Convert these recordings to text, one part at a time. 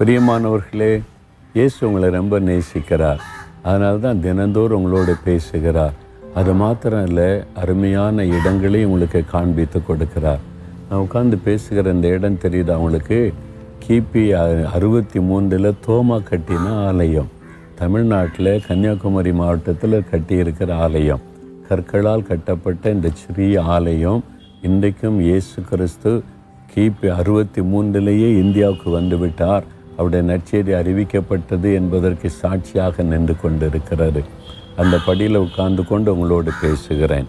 பிரியமானவர்களே இயேசு உங்களை ரொம்ப நேசிக்கிறார். அதனால தான் தினந்தோறும் உங்களோடு பேசுகிறார். அது மாத்திரம் இல்லை அருமையான இடங்களையும் உங்களுக்கு காண்பித்து கொடுக்கிறார். நான் உட்காந்து பேசுகிற இந்த இடம் தெரியுது அவங்களுக்கு கிபி அறுபத்தி மூன்றில் தோமா கட்டின ஆலயம். தமிழ்நாட்டில் கன்னியாகுமரி மாவட்டத்தில் கட்டியிருக்கிற ஆலயம். கற்களால் கட்டப்பட்ட இந்த சிறிய ஆலயம் இன்றைக்கும் இயேசு கிறிஸ்து கிபி அறுபத்தி மூன்றிலேயே இந்தியாவுக்கு வந்துவிட்டார். அவருடைய நற்செய்தி அறிவிக்கப்பட்டது என்பதற்கு சாட்சியாக நின்று கொண்டிருக்கிறாரு அந்த படியில் உட்கார்ந்து கொண்டு உங்களோடு பேசுகிறேன்.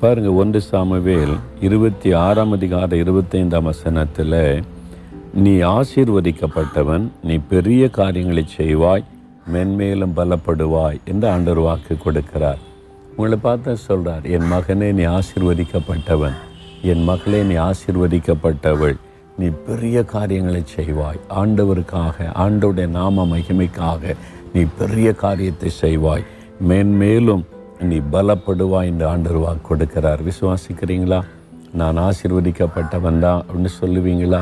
பாருங்கள் ஒன்று சாமுவேல் இருபத்தி ஆறாம் அதிகார இருபத்தைந்தாம் வசனத்தில் நீ ஆசீர்வதிக்கப்பட்டவன் நீ பெரிய காரியங்களை செய்வாய் மென்மேலும் பலப்படுவாய் என்று ஆண்டவர் வாக்கு கொடுக்கிறார். உங்களை பார்த்து சொல்கிறார் என் மகனே நீ ஆசீர்வதிக்கப்பட்டவன். என் மகளே நீ ஆசீர்வதிக்கப்பட்டவள். நீ பெரிய காரியங்களை செய்வாய். ஆண்டவருக்காக ஆண்டவுடைய நாம மகிமைக்காக நீ பெரிய காரியத்தை செய்வாய். மேன்மேலும் நீ பலப்படுவாய் என்று ஆண்டவர் வாக்கு கொடுக்கிறார். விசுவாசிக்கிறீங்களா? நான் ஆசிர்வதிக்கப்பட்டவன் தான் அப்படின்னு சொல்லுவீங்களா?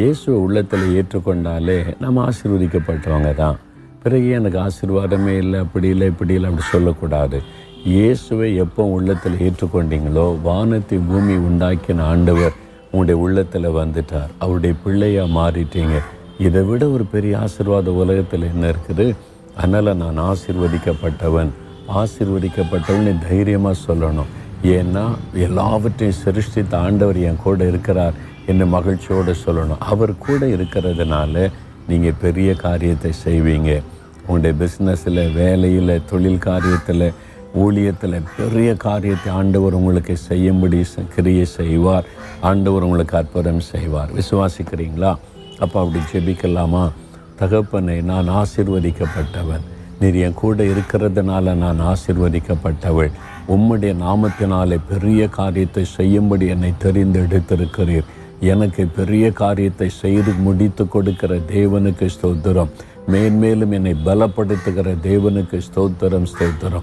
இயேசுவை உள்ளத்தில் ஏற்றுக்கொண்டாலே நம்ம ஆசிர்வதிக்கப்பட்டவங்க தான். பிறகு எனக்கு ஆசீர்வாதமே இல்லை அப்படி இல்லை இப்படி இல்லை அப்படி சொல்லக்கூடாது. இயேசுவை எப்போ உள்ளத்தில் ஏற்றுக்கொண்டீங்களோ வானத்தை பூமி உண்டாக்கின ஆண்டவர் உங்களுடைய உள்ளத்தில் வந்துட்டார். அவருடைய பிள்ளையாக மாறிட்டீங்க. இதை விட ஒரு பெரிய ஆசீர்வாத உலகத்தில் என்ன இருக்குது? அதனால் நான் ஆசிர்வதிக்கப்பட்டவன். ஆசிர்வதிக்கப்பட்டவன் தைரியமாக சொல்லணும். ஏன்னா எல்லாவற்றையும் சிருஷ்டித்த ஆண்டவர் என் கூட இருக்கிறார் என்று மகிழ்ச்சியோடு சொல்லணும். அவர் கூட இருக்கிறதுனால நீங்கள் பெரிய காரியத்தை செய்வீங்க. உங்களுடைய பிஸ்னஸில் வேலையில் தொழில் காரியத்தில் ஊழியத்தில் பெரிய காரியத்தை ஆண்டவர் உங்களுக்கு செய்யும்படி ச- கிரியை செய்வார். ஆண்டவர் உங்களுக்கு அற்புதம் செய்வார். விசுவாசிக்கிறீங்களா? அப்போ அப்படி ஜெபிக்கலாமா? தகப்பனை நான் ஆசிர்வதிக்கப்பட்டவன். நீர் என் கூட இருக்கிறதுனால நான் ஆசிர்வதிக்கப்பட்டவள். உம்முடைய நாமத்தினாலே பெரிய காரியத்தை செய்யும்படி என்னை தெரிந்தெடுத்திருக்கிறீர். எனக்கு பெரிய காரியத்தை செய்து முடித்து கொடுக்கிற தேவனுக்கு ஸ்தோத்திரம். மேன்மேலும் என்னை பலப்படுத்துகிற தேவனுக்கு ஸ்தோத்திரம் ஸ்தோத்திரம்.